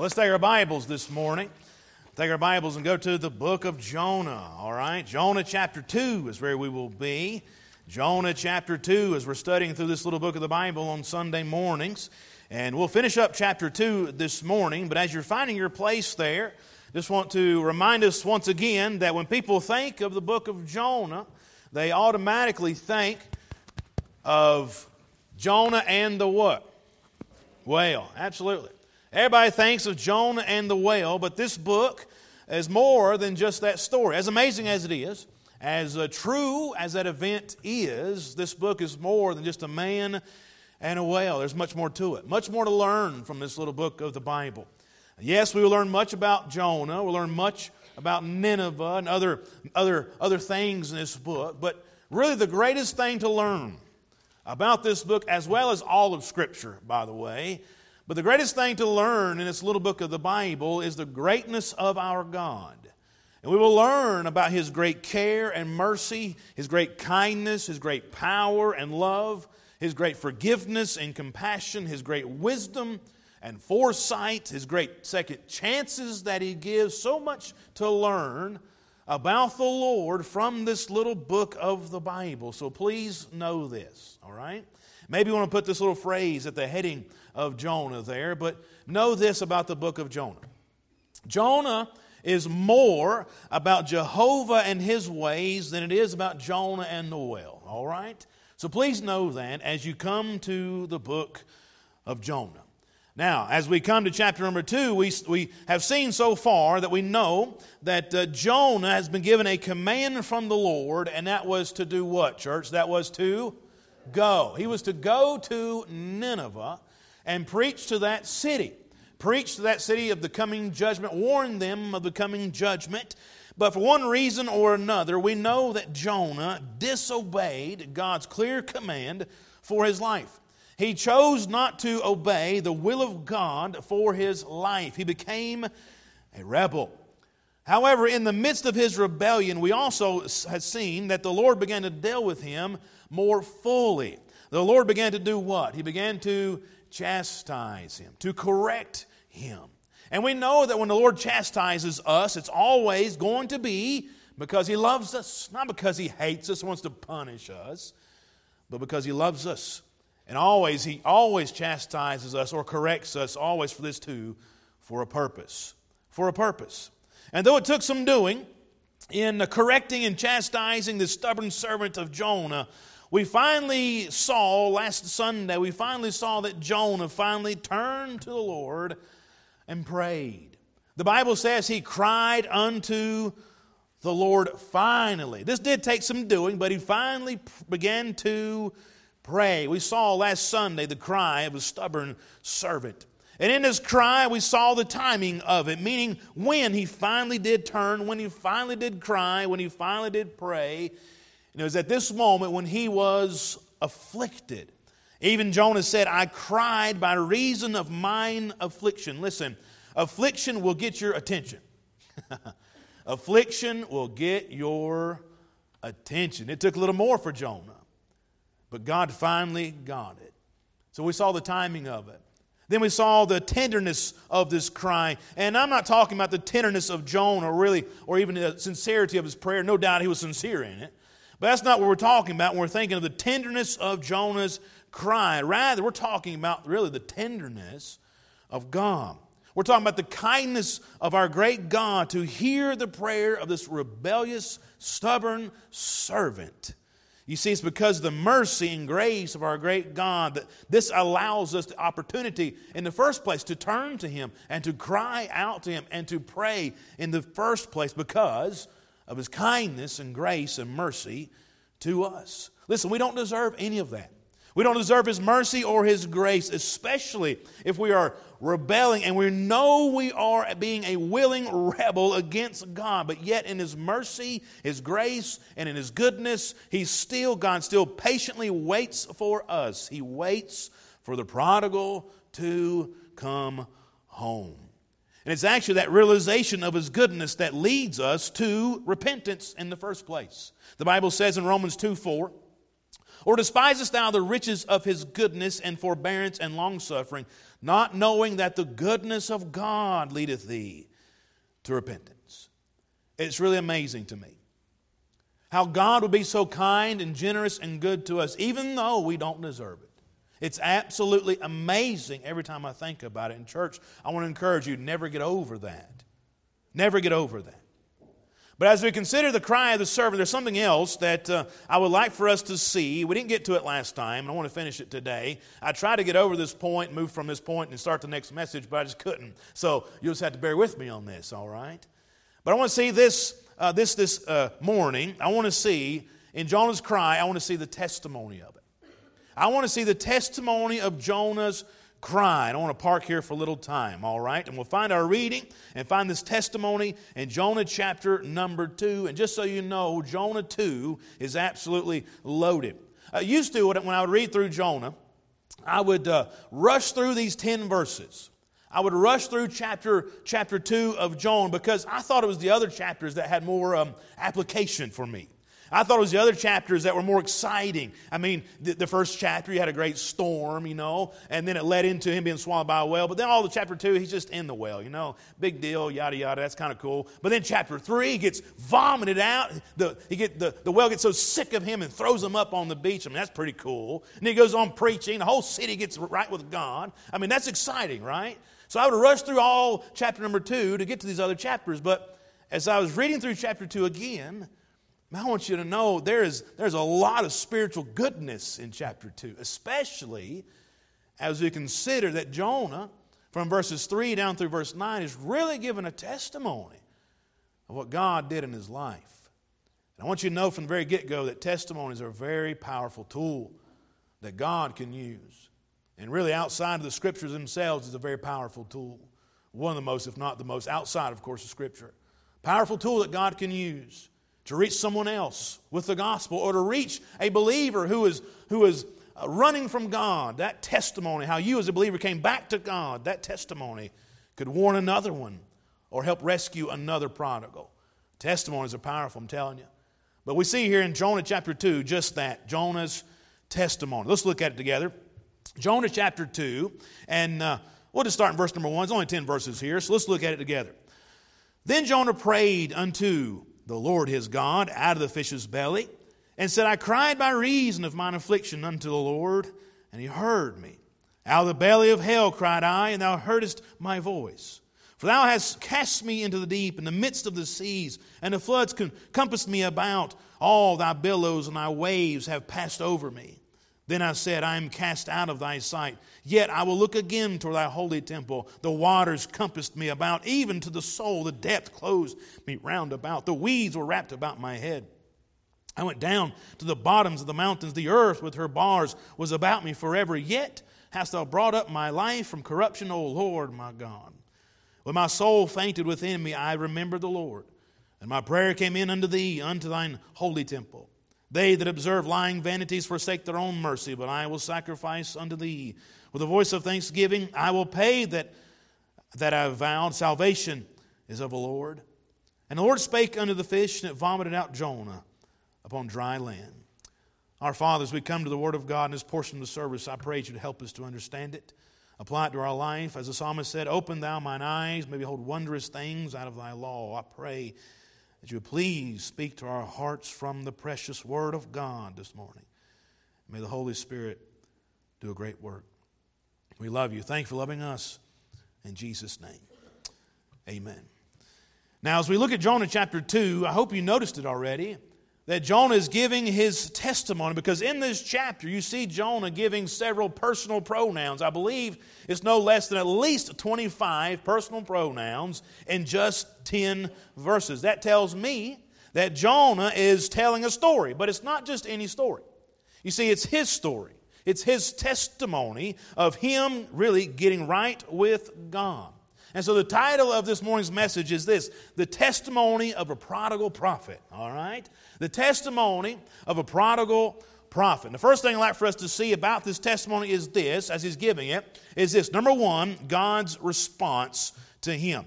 Let's take our Bibles this morning. Take our Bibles and go to the book of Jonah, all right? Jonah chapter 2 is where we will be. Jonah chapter 2 as we're studying through this little book of the Bible on Sunday mornings. And we'll finish up chapter 2 this morning, but as you're finding your place there, just want to remind us once again that when people think of the book of Jonah, they automatically think of Jonah and the what? Whale. Absolutely. Everybody thinks of Jonah and the whale, but this book is more than just that story. As amazing as it is, as uh, true as that event is, this book is more than just a man and a whale. There's much more to it, much more to learn from this little book of the Bible. Yes, we will learn much about Jonah. We'll learn much about Nineveh and other, other, other things in this book. But really, the greatest thing to learn about this book, as well as all of Scripture, by the way, but the greatest thing to learn in this little book of the Bible is the greatness of our God. And we will learn about His great care and mercy, His great kindness, His great power and love, His great forgiveness and compassion, His great wisdom and foresight, His great second chances that He gives. So much to learn about the Lord from this little book of the Bible. So please know this, all right? Maybe you want to put this little phrase at the heading of Jonah there, but know this about the book of Jonah. Jonah is more about Jehovah and his ways than it is about Jonah and the whale, all right? So please know that as you come to the book of Jonah. Now, as we come to chapter number two, we, we have seen so far that we know that uh, Jonah has been given a command from the Lord, and that was to do what, church? That was to go. He was to go to Nineveh and preach to that city. Preach to that city of the coming judgment, warn them of the coming judgment. But for one reason or another, we know that Jonah disobeyed God's clear command for his life. He chose not to obey the will of God for his life. He became a rebel. However, in the midst of his rebellion, we also have seen that the Lord began to deal with him more fully. The Lord began to do what? He began to chastise him, to correct him. And we know that when the Lord chastises us, it's always going to be because he loves us, not because he hates us, wants to punish us, but because he loves us. And always, he always chastises us or corrects us, always for this too, for a purpose. For a purpose. And though it took some doing in correcting and chastising the stubborn servant of Jonah, we finally saw last Sunday, we finally saw that Jonah finally turned to the Lord and prayed. The Bible says he cried unto the Lord finally. This did take some doing, but he finally began to pray. We saw last Sunday the cry of a stubborn servant. And in his cry, we saw the timing of it, meaning when he finally did turn, when he finally did cry, when he finally did pray, and it was at this moment when he was afflicted. Even Jonah said, I cried by reason of mine affliction. Listen, affliction will get your attention. affliction will get your attention. It took a little more for Jonah, but God finally got it. So we saw the timing of it. Then we saw the tenderness of this cry. And I'm not talking about the tenderness of Jonah, or really, or even the sincerity of his prayer. No doubt he was sincere in it. But that's not what we're talking about when we're thinking of the tenderness of Jonah's cry. Rather, we're talking about really the tenderness of God. We're talking about the kindness of our great God to hear the prayer of this rebellious, stubborn servant. You see, it's because of the mercy and grace of our great God that this allows us the opportunity in the first place to turn to Him and to cry out to Him and to pray in the first place because of his kindness and grace and mercy to us. Listen, we don't deserve any of that. We don't deserve his mercy or his grace, especially if we are rebelling and we know we are being a willing rebel against God. But yet, in his mercy, his grace, and in his goodness, he's still, God still patiently waits for us. He waits for the prodigal to come home. And it's actually that realization of His goodness that leads us to repentance in the first place. The Bible says in Romans 2 4, Or despisest thou the riches of his goodness and forbearance and longsuffering, not knowing that the goodness of God leadeth thee to repentance? It's really amazing to me how God would be so kind and generous and good to us, even though we don't deserve it. It's absolutely amazing every time I think about it. In church, I want to encourage you never get over that. Never get over that. But as we consider the cry of the servant, there's something else that uh, I would like for us to see. We didn't get to it last time, and I want to finish it today. I tried to get over this point, move from this point, and start the next message, but I just couldn't. So you'll just have to bear with me on this, all right? But I want to see this uh, this this uh, morning. I want to see in Jonah's cry. I want to see the testimony of it. I want to see the testimony of Jonah's crying. I want to park here for a little time, all right? And we'll find our reading and find this testimony in Jonah chapter number 2. And just so you know, Jonah 2 is absolutely loaded. I used to, when I would read through Jonah, I would uh, rush through these 10 verses. I would rush through chapter, chapter 2 of Jonah because I thought it was the other chapters that had more um, application for me. I thought it was the other chapters that were more exciting. I mean, the, the, first chapter, you had a great storm, you know, and then it led into him being swallowed by a whale. But then all the chapter two, he's just in the whale, you know, big deal, yada, yada. That's kind of cool. But then chapter three, he gets vomited out. The, he get, the, the whale gets so sick of him and throws him up on the beach. I mean, that's pretty cool. And he goes on preaching. The whole city gets right with God. I mean, that's exciting, right? So I would rush through all chapter number two to get to these other chapters. But as I was reading through chapter two again, I want you to know there is, there's a lot of spiritual goodness in chapter 2, especially as we consider that Jonah, from verses 3 down through verse 9, is really giving a testimony of what God did in his life. And I want you to know from the very get go that testimonies are a very powerful tool that God can use. And really, outside of the scriptures themselves, is a very powerful tool. One of the most, if not the most, outside, of course, of Scripture. Powerful tool that God can use to reach someone else with the gospel or to reach a believer who is, who is uh, running from God. That testimony, how you as a believer came back to God, that testimony could warn another one or help rescue another prodigal. Testimonies are powerful, I'm telling you. But we see here in Jonah chapter 2 just that Jonah's testimony. Let's look at it together. Jonah chapter 2, and uh, we'll just start in verse number 1. It's only 10 verses here, so let's look at it together. Then Jonah prayed unto the Lord his God out of the fish's belly, and said, I cried by reason of mine affliction unto the Lord, and he heard me. Out of the belly of hell cried I, and thou heardest my voice. For thou hast cast me into the deep, in the midst of the seas, and the floods compassed me about. All thy billows and thy waves have passed over me. Then I said, I am cast out of thy sight. Yet I will look again toward thy holy temple. The waters compassed me about, even to the soul. The depth closed me round about. The weeds were wrapped about my head. I went down to the bottoms of the mountains. The earth with her bars was about me forever. Yet hast thou brought up my life from corruption, O Lord my God. When my soul fainted within me, I remembered the Lord. And my prayer came in unto thee, unto thine holy temple. They that observe lying vanities forsake their own mercy, but I will sacrifice unto thee. With a voice of thanksgiving, I will pay that, that I have vowed. Salvation is of the Lord. And the Lord spake unto the fish, and it vomited out Jonah upon dry land. Our fathers, we come to the Word of God in this portion of the service, I pray you to help us to understand it, apply it to our life. As the psalmist said, Open thou mine eyes, may behold wondrous things out of thy law. I pray that you please speak to our hearts from the precious Word of God this morning. May the Holy Spirit do a great work. We love you. Thank you for loving us. In Jesus' name, amen. Now, as we look at Jonah chapter 2, I hope you noticed it already that Jonah is giving his testimony because in this chapter you see Jonah giving several personal pronouns. I believe it's no less than at least 25 personal pronouns in just 10 verses. That tells me that Jonah is telling a story, but it's not just any story. You see, it's his story, it's his testimony of him really getting right with God. And so the title of this morning's message is this The Testimony of a Prodigal Prophet. All right? The testimony of a prodigal prophet. And the first thing I'd like for us to see about this testimony is this, as he's giving it, is this. Number one, God's response to him.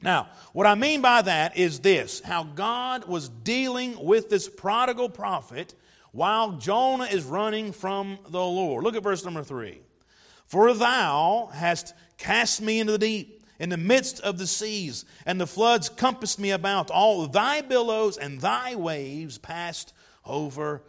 Now, what I mean by that is this how God was dealing with this prodigal prophet while Jonah is running from the Lord. Look at verse number three. For thou hast cast me into the deep, in the midst of the seas, and the floods compassed me about. All thy billows and thy waves passed over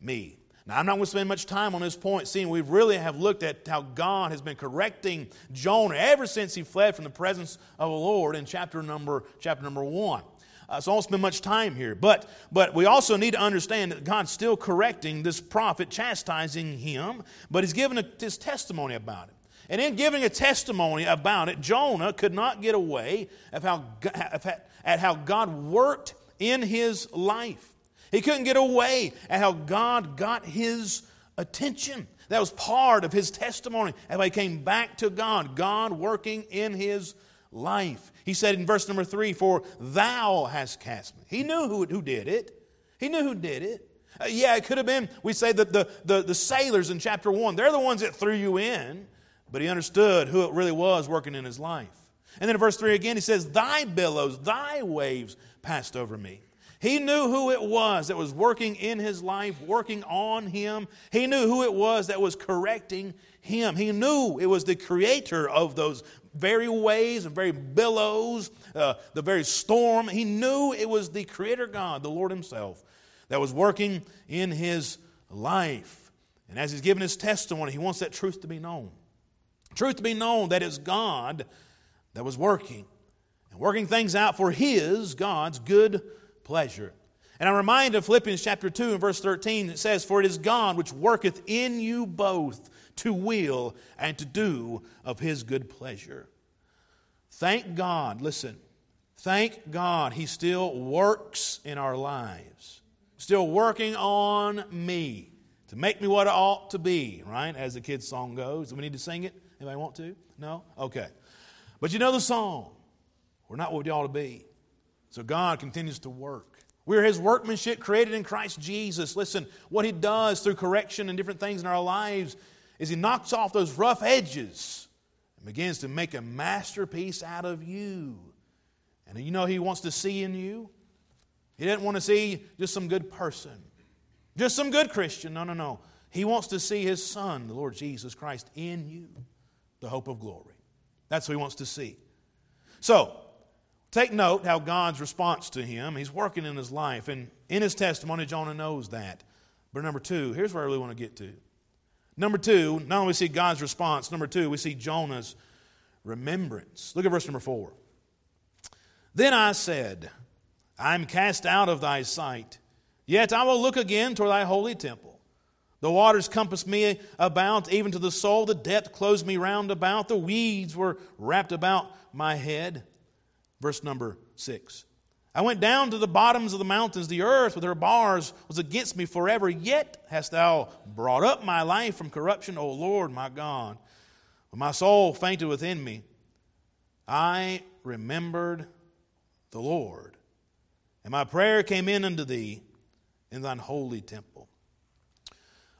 me. Now, I'm not going to spend much time on this point, seeing we really have looked at how God has been correcting Jonah ever since he fled from the presence of the Lord in chapter number, chapter number one. Uh, so I won't spend much time here. But, but we also need to understand that God's still correcting this prophet, chastising him, but he's given a, his testimony about it. And in giving a testimony about it, Jonah could not get away of how, at how God worked in his life. He couldn't get away at how God got his attention. That was part of his testimony. As he came back to God, God working in his life. He said in verse number three, For thou hast cast me. He knew who, who did it. He knew who did it. Uh, yeah, it could have been, we say that the, the, the sailors in chapter one, they're the ones that threw you in, but he understood who it really was working in his life. And then in verse 3 again, he says, Thy billows, thy waves passed over me. He knew who it was that was working in his life, working on him. He knew who it was that was correcting him. He knew it was the creator of those very waves and very billows, uh, the very storm. He knew it was the creator God, the Lord himself, that was working in his life. And as he's given his testimony, he wants that truth to be known. Truth to be known that it's God that was working and working things out for his, God's good pleasure. And I'm reminded of Philippians chapter 2 and verse 13. It says, For it is God which worketh in you both to will and to do of his good pleasure. Thank God, listen, thank God he still works in our lives, still working on me to make me what I ought to be, right? As the kids' song goes. Do we need to sing it? Anybody want to? No? Okay. But you know the song. We're not what we ought to be. So God continues to work. We're His workmanship created in Christ Jesus. Listen, what He does through correction and different things in our lives is He knocks off those rough edges and begins to make a masterpiece out of you. And you know He wants to see in you? He doesn't want to see just some good person, just some good Christian. No, no, no. He wants to see His Son, the Lord Jesus Christ, in you, the hope of glory. That's what He wants to see. So, Take note how God's response to him, he's working in his life, and in his testimony, Jonah knows that. But number two, here's where I really want to get to. Number two, not only we see God's response, number two, we see Jonah's remembrance. Look at verse number four. Then I said, I am cast out of thy sight, yet I will look again toward thy holy temple. The waters compassed me about, even to the soul. The depth closed me round about. The weeds were wrapped about my head. Verse number six. I went down to the bottoms of the mountains. The earth with her bars was against me forever. Yet hast thou brought up my life from corruption, O Lord my God. When my soul fainted within me, I remembered the Lord. And my prayer came in unto thee in thine holy temple.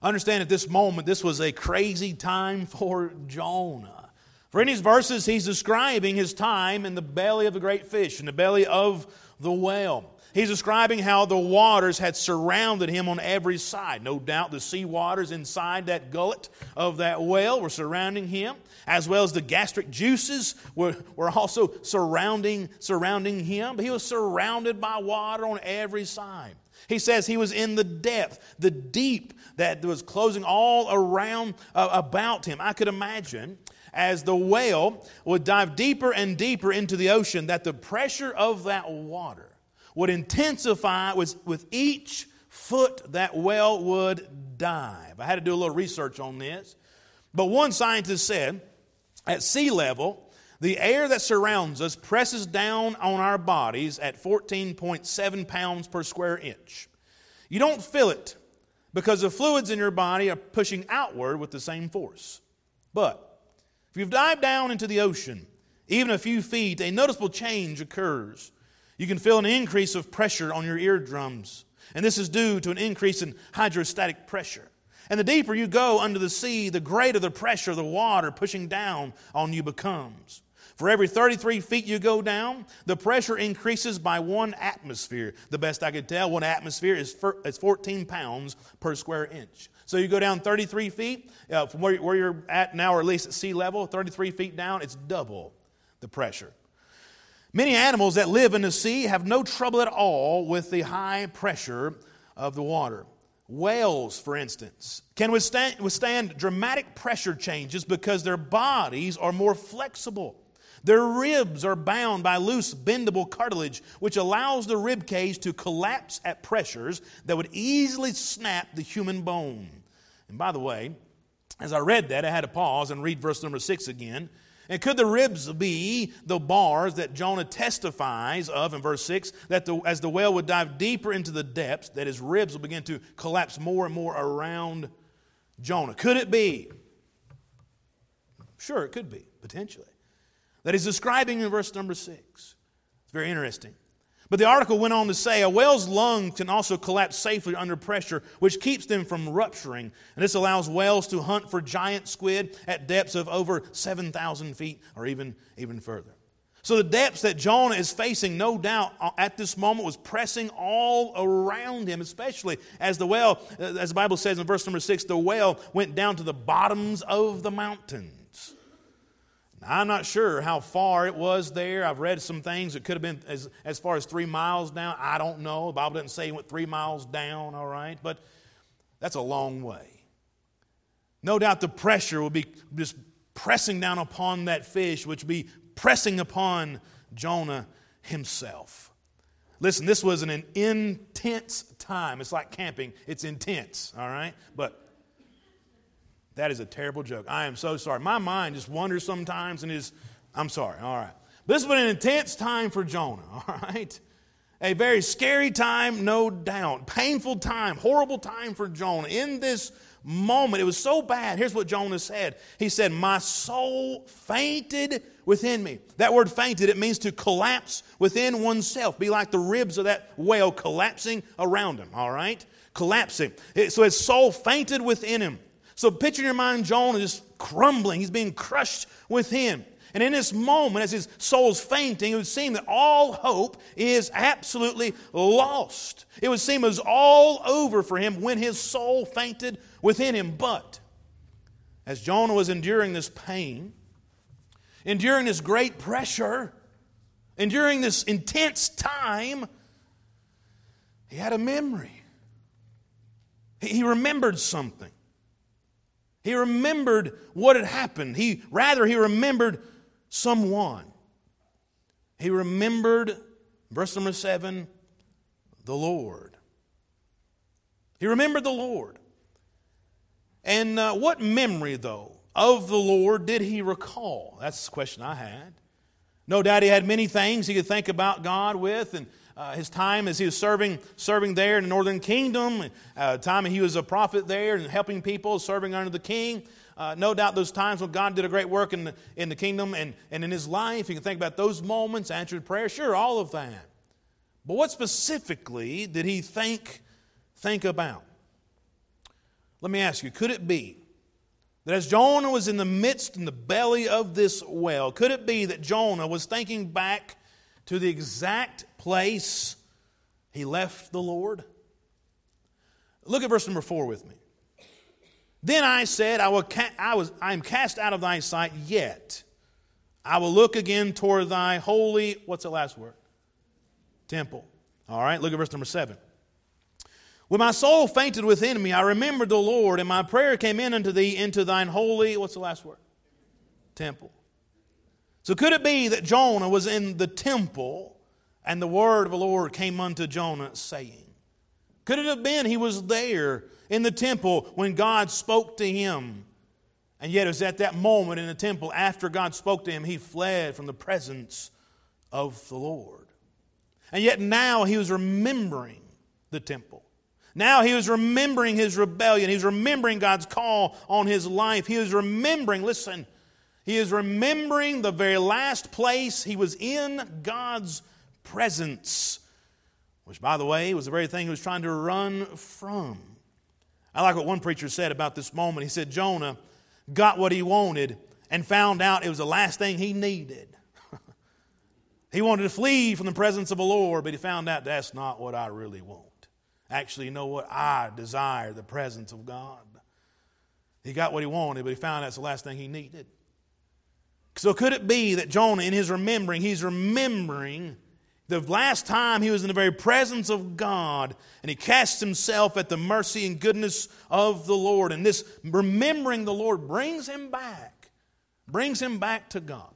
Understand at this moment, this was a crazy time for Jonah. For in these verses, he's describing his time in the belly of the great fish, in the belly of the whale. He's describing how the waters had surrounded him on every side. No doubt the sea waters inside that gullet of that whale were surrounding him, as well as the gastric juices were, were also surrounding, surrounding him. But he was surrounded by water on every side. He says he was in the depth, the deep that was closing all around uh, about him. I could imagine as the whale would dive deeper and deeper into the ocean, that the pressure of that water would intensify with, with each foot that whale would dive. I had to do a little research on this. But one scientist said at sea level, the air that surrounds us presses down on our bodies at 14.7 pounds per square inch. You don't feel it because the fluids in your body are pushing outward with the same force. But if you've dived down into the ocean, even a few feet, a noticeable change occurs. You can feel an increase of pressure on your eardrums, and this is due to an increase in hydrostatic pressure. And the deeper you go under the sea, the greater the pressure the water pushing down on you becomes. For every 33 feet you go down, the pressure increases by one atmosphere. The best I could tell, one atmosphere is, is 14 pounds per square inch. So you go down 33 feet uh, from where, where you're at now, or at least at sea level, 33 feet down, it's double the pressure. Many animals that live in the sea have no trouble at all with the high pressure of the water. Whales, for instance, can withstand, withstand dramatic pressure changes because their bodies are more flexible. Their ribs are bound by loose, bendable cartilage, which allows the rib cage to collapse at pressures that would easily snap the human bone. And by the way, as I read that, I had to pause and read verse number six again. And could the ribs be the bars that Jonah testifies of in verse 6 that the, as the whale would dive deeper into the depths, that his ribs will begin to collapse more and more around Jonah? Could it be? Sure, it could be, potentially that he's describing in verse number six. It's very interesting. But the article went on to say a whale's lungs can also collapse safely under pressure, which keeps them from rupturing. And this allows whales to hunt for giant squid at depths of over 7,000 feet or even, even further. So the depths that Jonah is facing, no doubt, uh, at this moment was pressing all around him, especially as the whale, uh, as the Bible says in verse number six, the whale went down to the bottoms of the mountain. I'm not sure how far it was there. I've read some things. It could have been as, as far as three miles down. I don't know. The Bible doesn't say went three miles down, all right? But that's a long way. No doubt the pressure would be just pressing down upon that fish, which will be pressing upon Jonah himself. Listen, this was an intense time. It's like camping, it's intense, all right? But that is a terrible joke. I am so sorry. My mind just wanders sometimes and is, I'm sorry. All right. This been an intense time for Jonah, all right? A very scary time, no doubt. Painful time, horrible time for Jonah. In this moment, it was so bad. Here's what Jonah said He said, My soul fainted within me. That word fainted, it means to collapse within oneself, be like the ribs of that whale collapsing around him, all right? Collapsing. So his soul fainted within him. So picture in your mind Jonah just crumbling. He's being crushed with him. And in this moment, as his soul's fainting, it would seem that all hope is absolutely lost. It would seem was all over for him when his soul fainted within him. But as Jonah was enduring this pain, enduring this great pressure, enduring this intense time, he had a memory. He remembered something. He remembered what had happened. He rather he remembered someone. He remembered verse number 7 the Lord. He remembered the Lord. And uh, what memory, though, of the Lord did he recall? That's the question I had. No doubt he had many things he could think about God with, and uh, his time as he was serving, serving there in the northern kingdom, uh, time he was a prophet there and helping people, serving under the king. Uh, no doubt those times when God did a great work in the, in the kingdom and, and in his life, you can think about those moments, answered prayer, sure, all of that. But what specifically did he think, think about? Let me ask you, could it be that as Jonah was in the midst, in the belly of this well, could it be that Jonah was thinking back to the exact place he left the Lord? Look at verse number four with me. Then I said, I, will ca- I, was, I am cast out of thy sight, yet I will look again toward thy holy, what's the last word? Temple. All right, look at verse number seven. When my soul fainted within me, I remembered the Lord, and my prayer came in unto thee into thine holy, what's the last word? Temple. So could it be that Jonah was in the temple and the word of the Lord came unto Jonah saying, Could it have been he was there in the temple when God spoke to him? And yet it was at that moment in the temple, after God spoke to him, he fled from the presence of the Lord. And yet now he was remembering the temple. Now he was remembering his rebellion. He was remembering God's call on his life. He was remembering, listen, he is remembering the very last place he was in God's presence, which, by the way, was the very thing he was trying to run from. I like what one preacher said about this moment. He said, Jonah got what he wanted and found out it was the last thing he needed. He wanted to flee from the presence of the Lord, but he found out that's not what I really want. Actually, you know what? I desire the presence of God. He got what he wanted, but he found that's the last thing he needed. So, could it be that Jonah, in his remembering, he's remembering the last time he was in the very presence of God and he cast himself at the mercy and goodness of the Lord. And this remembering the Lord brings him back, brings him back to God.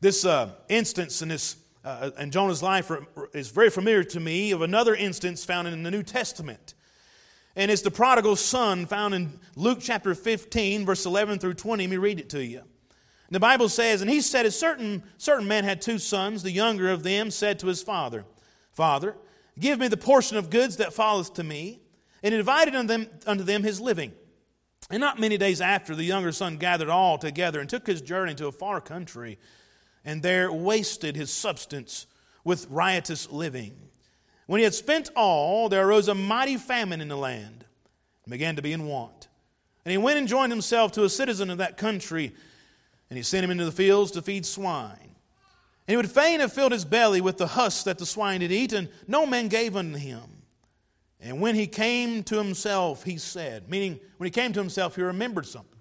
This uh, instance in, this, uh, in Jonah's life is very familiar to me of another instance found in the New Testament. And it's the prodigal son found in Luke chapter 15, verse 11 through 20. Let me read it to you. The Bible says, And he said, A certain, certain man had two sons. The younger of them said to his father, Father, give me the portion of goods that falleth to me. And he divided unto them, unto them his living. And not many days after, the younger son gathered all together and took his journey to a far country, and there wasted his substance with riotous living. When he had spent all, there arose a mighty famine in the land, and began to be in want. And he went and joined himself to a citizen of that country and he sent him into the fields to feed swine. And he would fain have filled his belly with the husk that the swine had eaten, no man gave unto him. And when he came to himself, he said, meaning when he came to himself, he remembered something.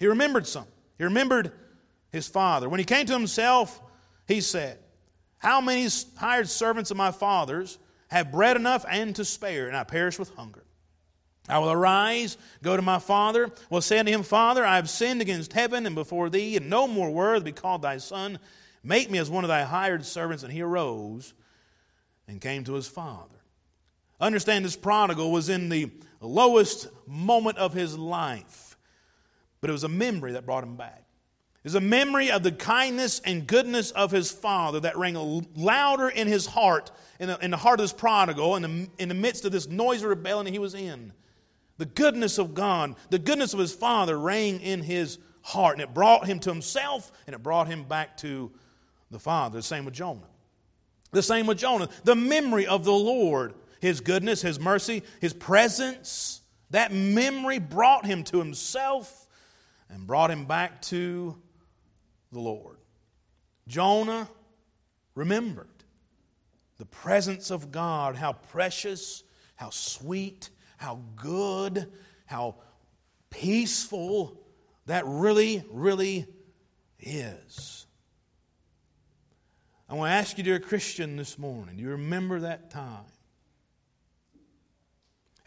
He remembered something. He remembered his father. When he came to himself, he said, How many hired servants of my father's have bread enough and to spare, and I perish with hunger? I will arise, go to my father, will say unto him, Father, I have sinned against heaven and before thee, and no more worthy be called thy son. Make me as one of thy hired servants. And he arose and came to his father. Understand this prodigal was in the lowest moment of his life, but it was a memory that brought him back. Was a memory of the kindness and goodness of his father that rang louder in his heart, in the, in the heart of this prodigal, in the, in the midst of this noisy rebellion he was in. The goodness of God, the goodness of his Father rang in his heart, and it brought him to himself and it brought him back to the Father. The same with Jonah. The same with Jonah. The memory of the Lord, his goodness, his mercy, his presence, that memory brought him to himself and brought him back to the Lord. Jonah remembered the presence of God, how precious, how sweet, how good, how peaceful that really, really is. I want to ask you, dear Christian, this morning, do you remember that time?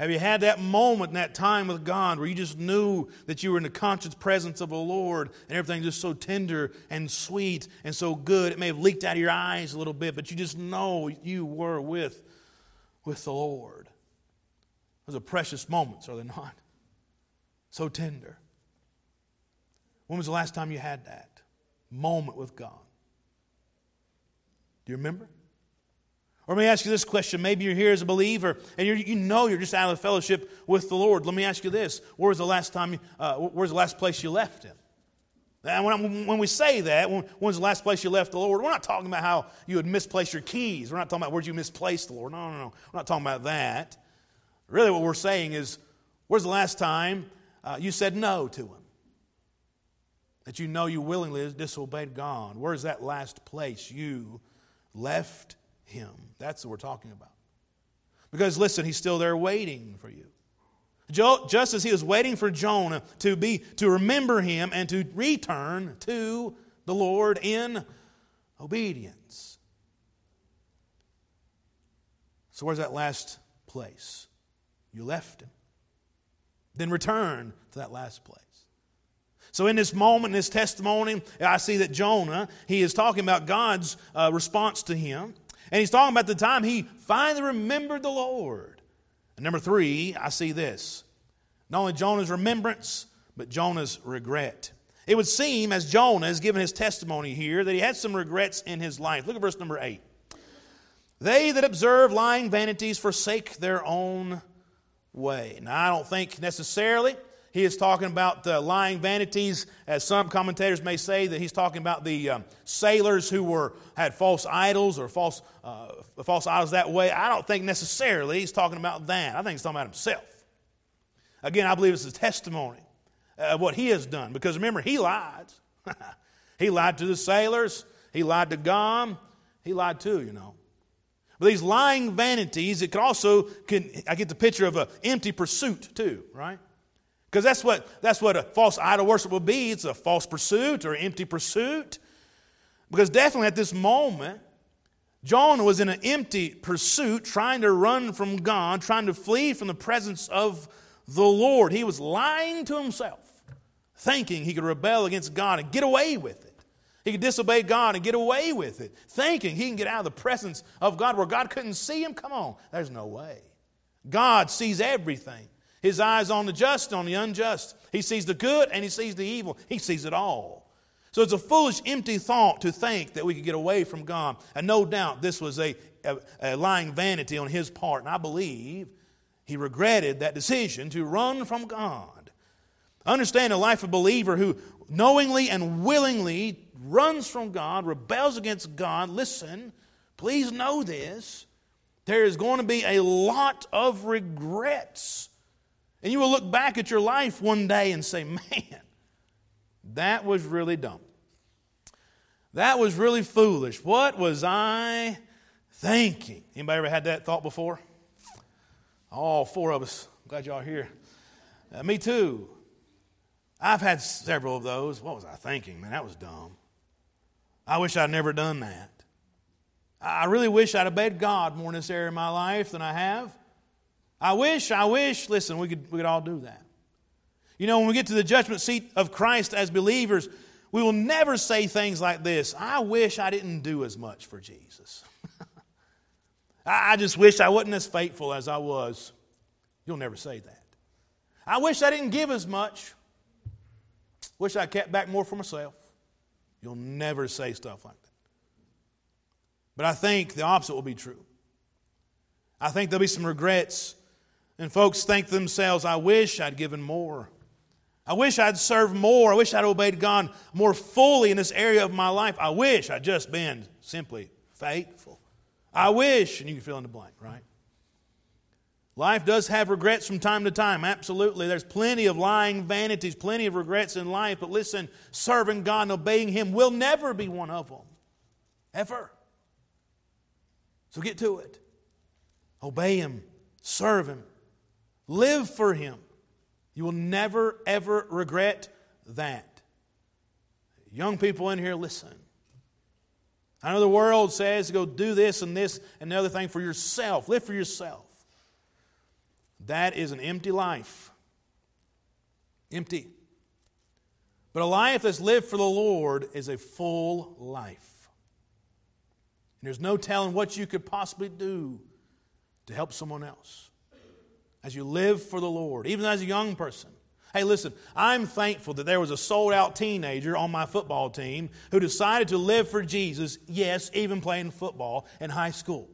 Have you had that moment, that time with God where you just knew that you were in the conscious presence of the Lord and everything just so tender and sweet and so good? It may have leaked out of your eyes a little bit, but you just know you were with, with the Lord. Those are precious moments, are they not? So tender. When was the last time you had that moment with God? Do you remember? Or let me ask you this question. Maybe you're here as a believer and you know you're just out of fellowship with the Lord. Let me ask you this. Where was the last time, uh, where's the last place you left Him? And when, when we say that, when, when's the last place you left the Lord? We're not talking about how you had misplace your keys. We're not talking about where'd you misplace the Lord. No, no, no. We're not talking about that. Really, what we're saying is, where's the last time uh, you said no to Him? That you know you willingly disobeyed God. Where's that last place you left Him? That's what we're talking about. Because listen, He's still there waiting for you. Just as He was waiting for Jonah to be to remember Him and to return to the Lord in obedience. So, where's that last place? You left him. Then return to that last place. So, in this moment, in this testimony, I see that Jonah, he is talking about God's uh, response to him. And he's talking about the time he finally remembered the Lord. And number three, I see this not only Jonah's remembrance, but Jonah's regret. It would seem, as Jonah is giving his testimony here, that he had some regrets in his life. Look at verse number eight. They that observe lying vanities forsake their own way. Now, I don't think necessarily he is talking about the lying vanities, as some commentators may say that he's talking about the um, sailors who were had false idols or false uh, false idols that way. I don't think necessarily he's talking about that. I think he's talking about himself. Again, I believe it's a testimony of what he has done because remember he lied. he lied to the sailors. He lied to God. He lied too, you know. But these lying vanities, it could also, can, I get the picture of an empty pursuit too, right? Because that's what, that's what a false idol worship will be. It's a false pursuit or empty pursuit. Because definitely at this moment, Jonah was in an empty pursuit, trying to run from God, trying to flee from the presence of the Lord. He was lying to himself, thinking he could rebel against God and get away with it. He could disobey God and get away with it, thinking he can get out of the presence of God where God couldn't see him. Come on, there's no way. God sees everything. His eyes on the just, on the unjust. He sees the good and he sees the evil. He sees it all. So it's a foolish, empty thought to think that we could get away from God. And no doubt this was a, a, a lying vanity on his part. And I believe he regretted that decision to run from God. Understand a life of a believer who knowingly and willingly runs from God, rebels against God. Listen, please know this. There is going to be a lot of regrets. And you will look back at your life one day and say, man, that was really dumb. That was really foolish. What was I thinking? Anybody ever had that thought before? All four of us. Glad y'all are here. Uh, me too. I've had several of those. What was I thinking? Man, that was dumb. I wish I'd never done that. I really wish I'd obeyed God more in this area of my life than I have. I wish, I wish, listen, we could, we could all do that. You know, when we get to the judgment seat of Christ as believers, we will never say things like this I wish I didn't do as much for Jesus. I just wish I wasn't as faithful as I was. You'll never say that. I wish I didn't give as much. Wish I kept back more for myself. You'll never say stuff like that. But I think the opposite will be true. I think there'll be some regrets, and folks think to themselves, I wish I'd given more. I wish I'd served more. I wish I'd obeyed God more fully in this area of my life. I wish I'd just been simply faithful. I wish, and you can fill in the blank, right? Life does have regrets from time to time, absolutely. There's plenty of lying vanities, plenty of regrets in life, but listen, serving God and obeying Him will never be one of them. Ever. So get to it. Obey Him, serve Him, live for Him. You will never, ever regret that. Young people in here, listen. I know the world says go do this and this and the other thing for yourself. Live for yourself. That is an empty life. Empty. But a life that's lived for the Lord is a full life. And there's no telling what you could possibly do to help someone else as you live for the Lord, even as a young person. Hey, listen, I'm thankful that there was a sold out teenager on my football team who decided to live for Jesus, yes, even playing football in high school.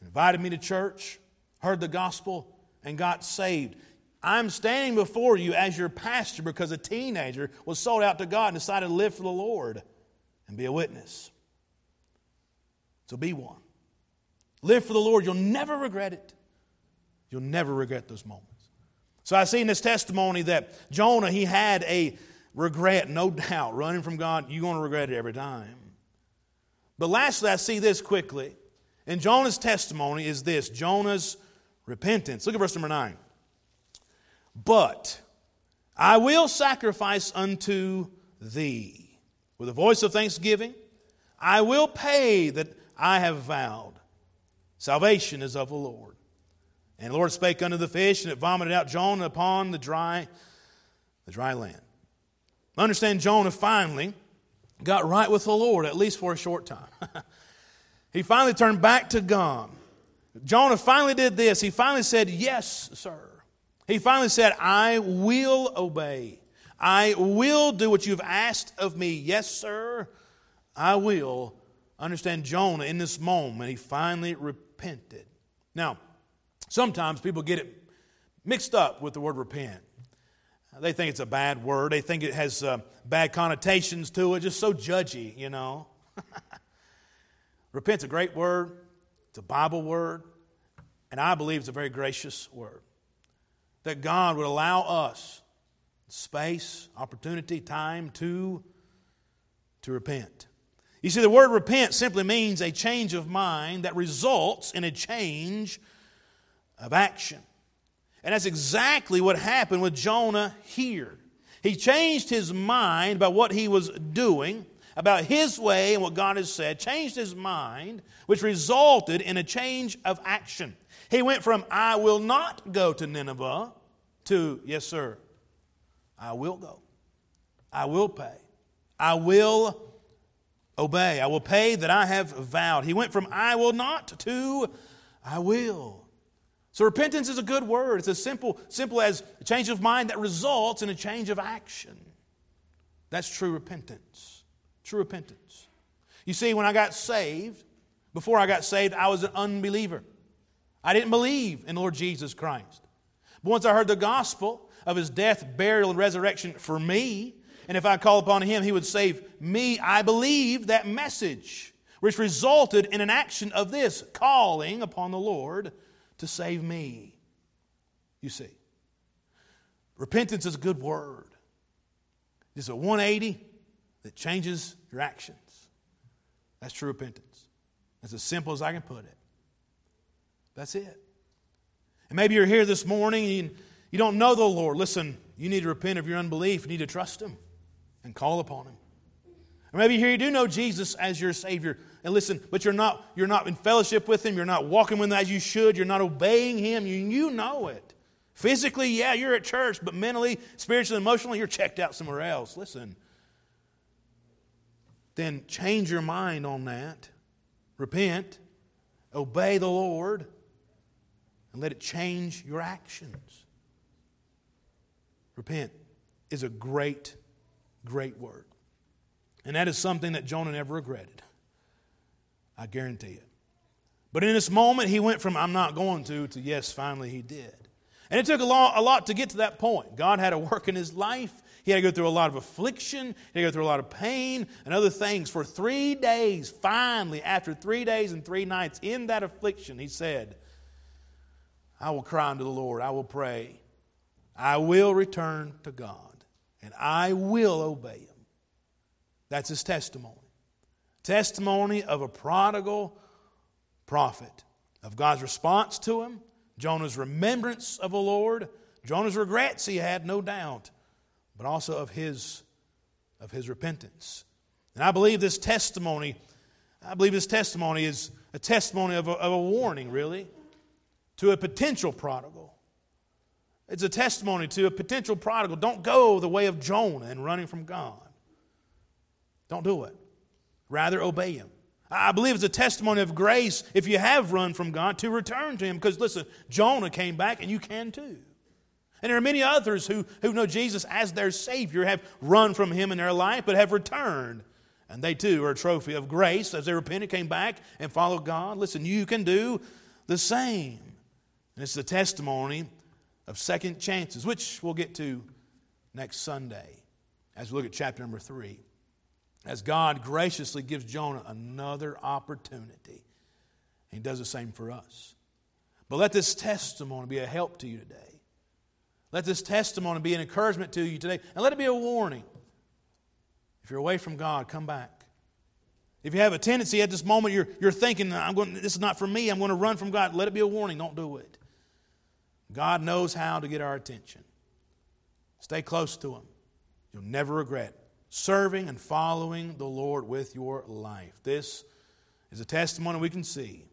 Invited me to church, heard the gospel, and got saved. I'm standing before you as your pastor because a teenager was sold out to God and decided to live for the Lord and be a witness. So be one. Live for the Lord. You'll never regret it. You'll never regret those moments. So I see in this testimony that Jonah, he had a regret, no doubt, running from God. You're going to regret it every time. But lastly, I see this quickly. In Jonah's testimony is this Jonah's repentance. Look at verse number 9. But I will sacrifice unto thee with a voice of thanksgiving. I will pay that I have vowed. Salvation is of the Lord. And the Lord spake unto the fish, and it vomited out Jonah upon the dry, the dry land. Understand, Jonah finally got right with the Lord, at least for a short time. he finally turned back to God. Jonah finally did this. He finally said, Yes, sir. He finally said, I will obey. I will do what you've asked of me. Yes, sir. I will. Understand Jonah in this moment, he finally repented. Now, sometimes people get it mixed up with the word repent. They think it's a bad word. They think it has uh, bad connotations to it, just so judgy, you know. Repent's a great word. It's a Bible word, and I believe it's a very gracious word. That God would allow us space, opportunity, time to, to repent. You see, the word repent simply means a change of mind that results in a change of action. And that's exactly what happened with Jonah here. He changed his mind about what he was doing, about his way and what God has said, changed his mind, which resulted in a change of action. He went from, I will not go to Nineveh, to, yes, sir, I will go. I will pay. I will obey. I will pay that I have vowed. He went from I will not to I will. So repentance is a good word. It's as simple, simple as a change of mind that results in a change of action. That's true repentance. True repentance. You see, when I got saved, before I got saved, I was an unbeliever. I didn't believe in Lord Jesus Christ. But once I heard the gospel of his death, burial, and resurrection for me, and if I call upon him, he would save me, I believed that message, which resulted in an action of this calling upon the Lord to save me. You see, repentance is a good word. It's a 180 that changes your actions. That's true repentance. That's as simple as I can put it. That's it. And maybe you're here this morning and you don't know the Lord. Listen, you need to repent of your unbelief. You need to trust Him and call upon Him. Or maybe here you do know Jesus as your Savior. And listen, but you're not, you're not in fellowship with Him. You're not walking with Him as you should. You're not obeying Him. You, you know it. Physically, yeah, you're at church, but mentally, spiritually, emotionally, you're checked out somewhere else. Listen. Then change your mind on that. Repent. Obey the Lord. And let it change your actions. Repent is a great great word. And that is something that Jonah never regretted. I guarantee it. But in this moment, he went from I'm not going to to yes, finally he did. And it took a lot, a lot to get to that point. God had to work in his life. He had to go through a lot of affliction. He had to go through a lot of pain and other things. For three days, finally, after three days and three nights in that affliction, he said, I will cry unto the Lord. I will pray. I will return to God and I will obey him. That's his testimony. Testimony of a prodigal prophet, of God's response to him, Jonah's remembrance of the Lord, Jonah's regrets he had, no doubt, but also of his, of his repentance. And I believe this testimony, I believe this testimony is a testimony of a, of a warning, really, to a potential prodigal it's a testimony to a potential prodigal. Don't go the way of Jonah and running from God. Don't do it. Rather, obey him. I believe it's a testimony of grace if you have run from God to return to him. Because listen, Jonah came back and you can too. And there are many others who, who know Jesus as their Savior, have run from him in their life, but have returned. And they too are a trophy of grace as they repented, came back, and followed God. Listen, you can do the same. And it's the testimony of second chances, which we'll get to next Sunday as we look at chapter number three. As God graciously gives Jonah another opportunity, He does the same for us. But let this testimony be a help to you today. Let this testimony be an encouragement to you today, and let it be a warning. If you're away from God, come back. If you have a tendency at this moment, you're, you're thinking, I'm going, this is not for me, I'm going to run from God, let it be a warning. Don't do it. God knows how to get our attention. Stay close to Him. You'll never regret serving and following the Lord with your life. This is a testimony we can see